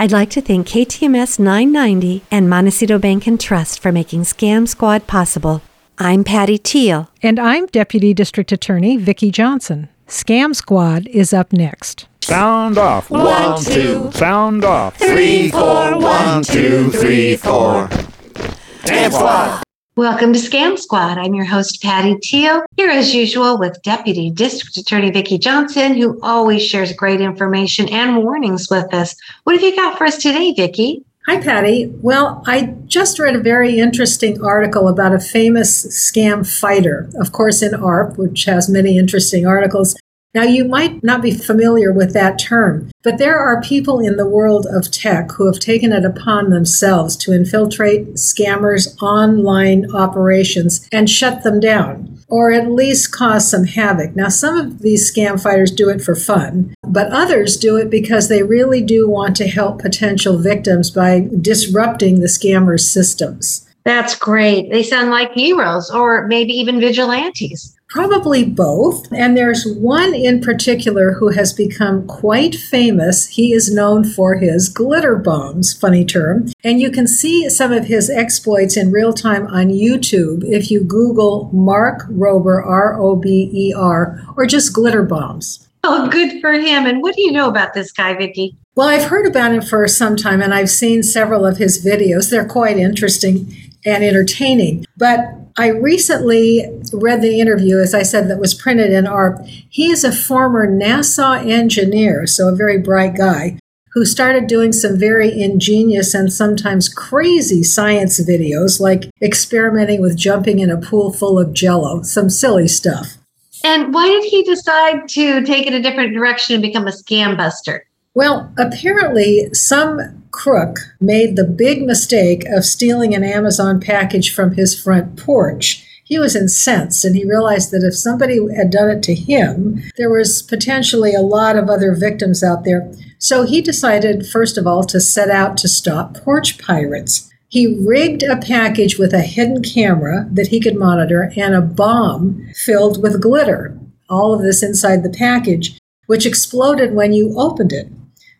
I'd like to thank KTMS 990 and Montecito Bank and Trust for making Scam Squad possible. I'm Patty Teal. And I'm Deputy District Attorney Vicki Johnson. Scam Squad is up next. Sound off. One, two. Sound off. Three, four. One, two, three, four. Scam Squad. Welcome to Scam Squad. I'm your host, Patty Teal, here as usual with Deputy District Attorney Vicki Johnson, who always shares great information and warnings with us. What have you got for us today, Vicki? Hi, Patty. Well, I just read a very interesting article about a famous scam fighter, of course, in AARP, which has many interesting articles. Now, you might not be familiar with that term, but there are people in the world of tech who have taken it upon themselves to infiltrate scammers' online operations and shut them down, or at least cause some havoc. Now, some of these scam fighters do it for fun, but others do it because they really do want to help potential victims by disrupting the scammers' systems. That's great. They sound like heroes or maybe even vigilantes. Probably both. And there's one in particular who has become quite famous. He is known for his glitter bombs, funny term. And you can see some of his exploits in real time on YouTube if you Google Mark Rober, R O B E R, or just glitter bombs. Oh, good for him. And what do you know about this guy, Vicki? Well, I've heard about him for some time and I've seen several of his videos. They're quite interesting and entertaining. But I recently read the interview, as I said, that was printed in AARP. He is a former NASA engineer, so a very bright guy, who started doing some very ingenious and sometimes crazy science videos, like experimenting with jumping in a pool full of jello, some silly stuff. And why did he decide to take it a different direction and become a scam buster? Well, apparently, some crook made the big mistake of stealing an Amazon package from his front porch. He was incensed and he realized that if somebody had done it to him, there was potentially a lot of other victims out there. So he decided, first of all, to set out to stop porch pirates. He rigged a package with a hidden camera that he could monitor and a bomb filled with glitter. All of this inside the package, which exploded when you opened it.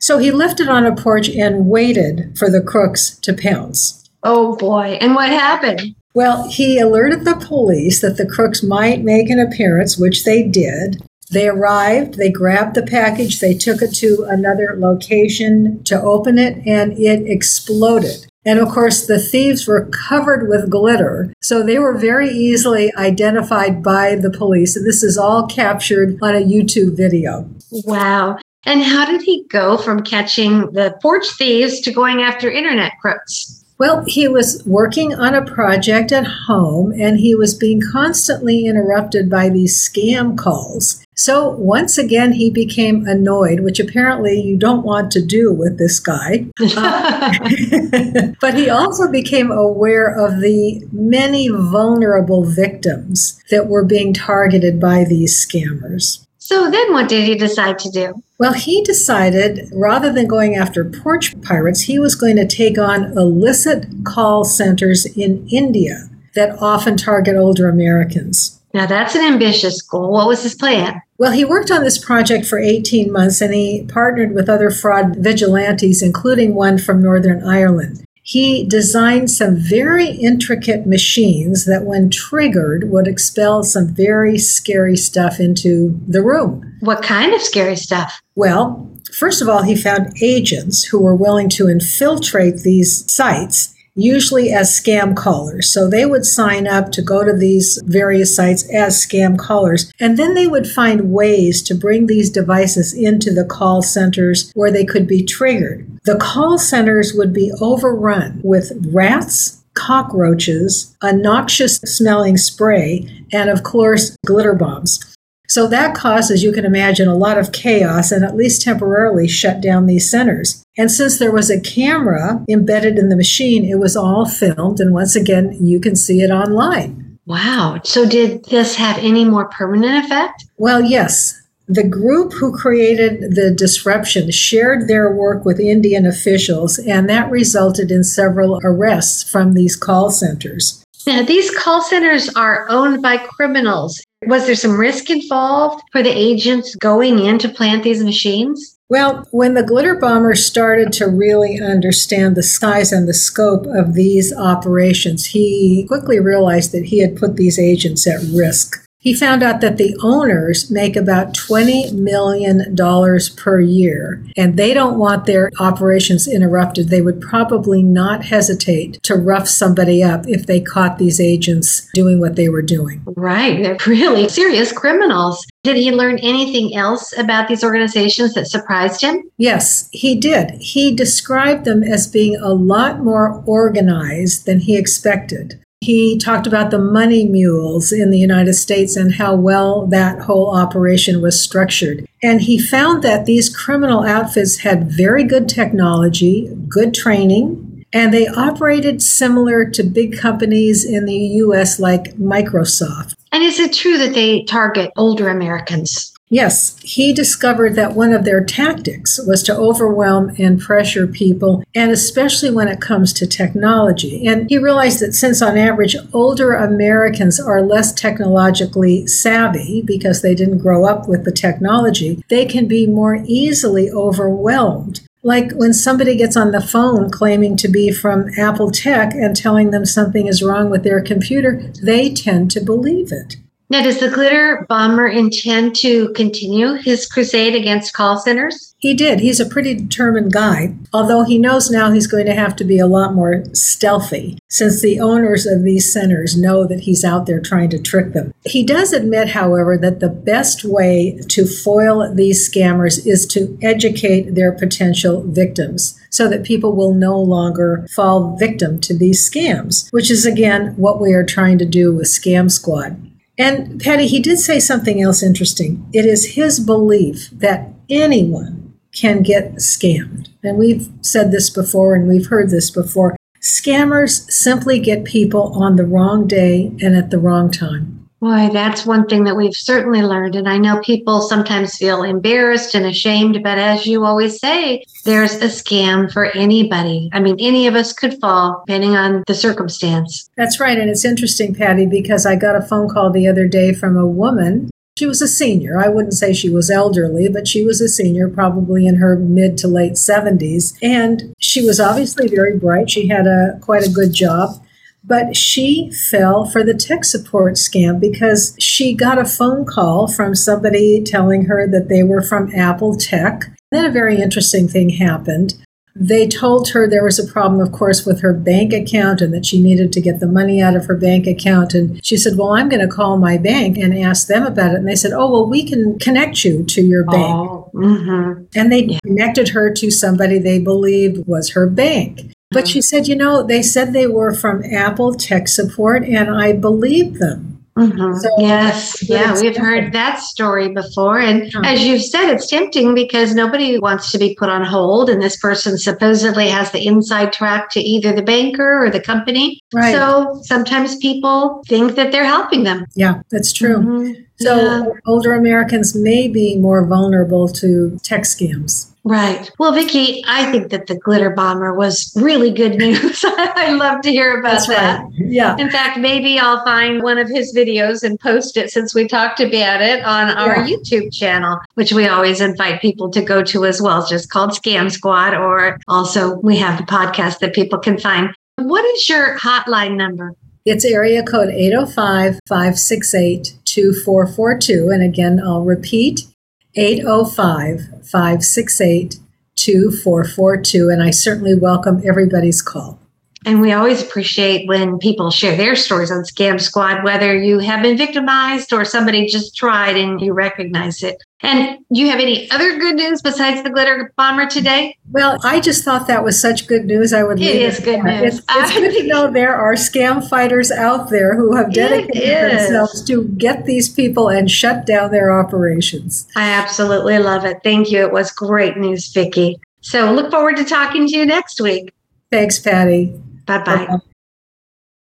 So he left it on a porch and waited for the crooks to pounce. Oh boy. And what happened? Well, he alerted the police that the crooks might make an appearance, which they did. They arrived, they grabbed the package, they took it to another location to open it, and it exploded. And of course, the thieves were covered with glitter, so they were very easily identified by the police. And this is all captured on a YouTube video. Wow. And how did he go from catching the porch thieves to going after internet crooks? Well, he was working on a project at home and he was being constantly interrupted by these scam calls. So once again, he became annoyed, which apparently you don't want to do with this guy. but he also became aware of the many vulnerable victims that were being targeted by these scammers. So then what did he decide to do? Well, he decided rather than going after porch pirates, he was going to take on illicit call centers in India that often target older Americans. Now that's an ambitious goal. What was his plan? Well, he worked on this project for 18 months and he partnered with other fraud vigilantes, including one from Northern Ireland. He designed some very intricate machines that, when triggered, would expel some very scary stuff into the room. What kind of scary stuff? Well, first of all, he found agents who were willing to infiltrate these sites usually as scam callers. So they would sign up to go to these various sites as scam callers, and then they would find ways to bring these devices into the call centers where they could be triggered. The call centers would be overrun with rats, cockroaches, a noxious smelling spray, and of course, glitter bombs. So that caused, as you can imagine, a lot of chaos and at least temporarily shut down these centers. And since there was a camera embedded in the machine, it was all filmed. And once again, you can see it online. Wow. So did this have any more permanent effect? Well, yes. The group who created the disruption shared their work with Indian officials, and that resulted in several arrests from these call centers. Now, these call centers are owned by criminals. Was there some risk involved for the agents going in to plant these machines? Well, when the glitter bomber started to really understand the size and the scope of these operations, he quickly realized that he had put these agents at risk. He found out that the owners make about $20 million per year, and they don't want their operations interrupted. They would probably not hesitate to rough somebody up if they caught these agents doing what they were doing. Right. They're really serious criminals. Did he learn anything else about these organizations that surprised him? Yes, he did. He described them as being a lot more organized than he expected. He talked about the money mules in the United States and how well that whole operation was structured. And he found that these criminal outfits had very good technology, good training, and they operated similar to big companies in the US like Microsoft. And is it true that they target older Americans? Yes, he discovered that one of their tactics was to overwhelm and pressure people, and especially when it comes to technology. And he realized that since, on average, older Americans are less technologically savvy because they didn't grow up with the technology, they can be more easily overwhelmed. Like when somebody gets on the phone claiming to be from Apple Tech and telling them something is wrong with their computer, they tend to believe it. Now, does the glitter bomber intend to continue his crusade against call centers? He did. He's a pretty determined guy, although he knows now he's going to have to be a lot more stealthy since the owners of these centers know that he's out there trying to trick them. He does admit, however, that the best way to foil these scammers is to educate their potential victims so that people will no longer fall victim to these scams, which is again what we are trying to do with Scam Squad. And Patty, he did say something else interesting. It is his belief that anyone can get scammed. And we've said this before and we've heard this before. Scammers simply get people on the wrong day and at the wrong time. Boy, that's one thing that we've certainly learned. And I know people sometimes feel embarrassed and ashamed, but as you always say, there's a scam for anybody. I mean, any of us could fall depending on the circumstance. That's right. And it's interesting, Patty, because I got a phone call the other day from a woman. She was a senior. I wouldn't say she was elderly, but she was a senior, probably in her mid to late 70s. And she was obviously very bright. She had a quite a good job. But she fell for the tech support scam because she got a phone call from somebody telling her that they were from Apple Tech. Then a very interesting thing happened. They told her there was a problem, of course, with her bank account and that she needed to get the money out of her bank account. And she said, Well, I'm going to call my bank and ask them about it. And they said, Oh, well, we can connect you to your bank. Oh, mm-hmm. And they yeah. connected her to somebody they believed was her bank. But she said, you know, they said they were from Apple Tech Support, and I believed them. Mm-hmm. So yes, yeah, we've heard that story before. And mm-hmm. as you've said, it's tempting because nobody wants to be put on hold. And this person supposedly has the inside track to either the banker or the company. Right. So sometimes people think that they're helping them. Yeah, that's true. Mm-hmm. So yeah. older Americans may be more vulnerable to tech scams. Right. Well, Vicki, I think that the glitter bomber was really good news. I love to hear about That's that. Right. Yeah. In fact, maybe I'll find one of his videos and post it since we talked about it on our yeah. YouTube channel, which we always invite people to go to as well. It's just called Scam Squad, or also we have the podcast that people can find. What is your hotline number? It's area code 805 568 2442. And again, I'll repeat 805 568 2442. And I certainly welcome everybody's call. And we always appreciate when people share their stories on Scam Squad, whether you have been victimized or somebody just tried and you recognize it. And do you have any other good news besides the glitter bomber today? Well, I just thought that was such good news. I would. It is it good news. It's, it's good to know there are scam fighters out there who have dedicated themselves to get these people and shut down their operations. I absolutely love it. Thank you. It was great news, Vicki. So look forward to talking to you next week. Thanks, Patty. 拜拜。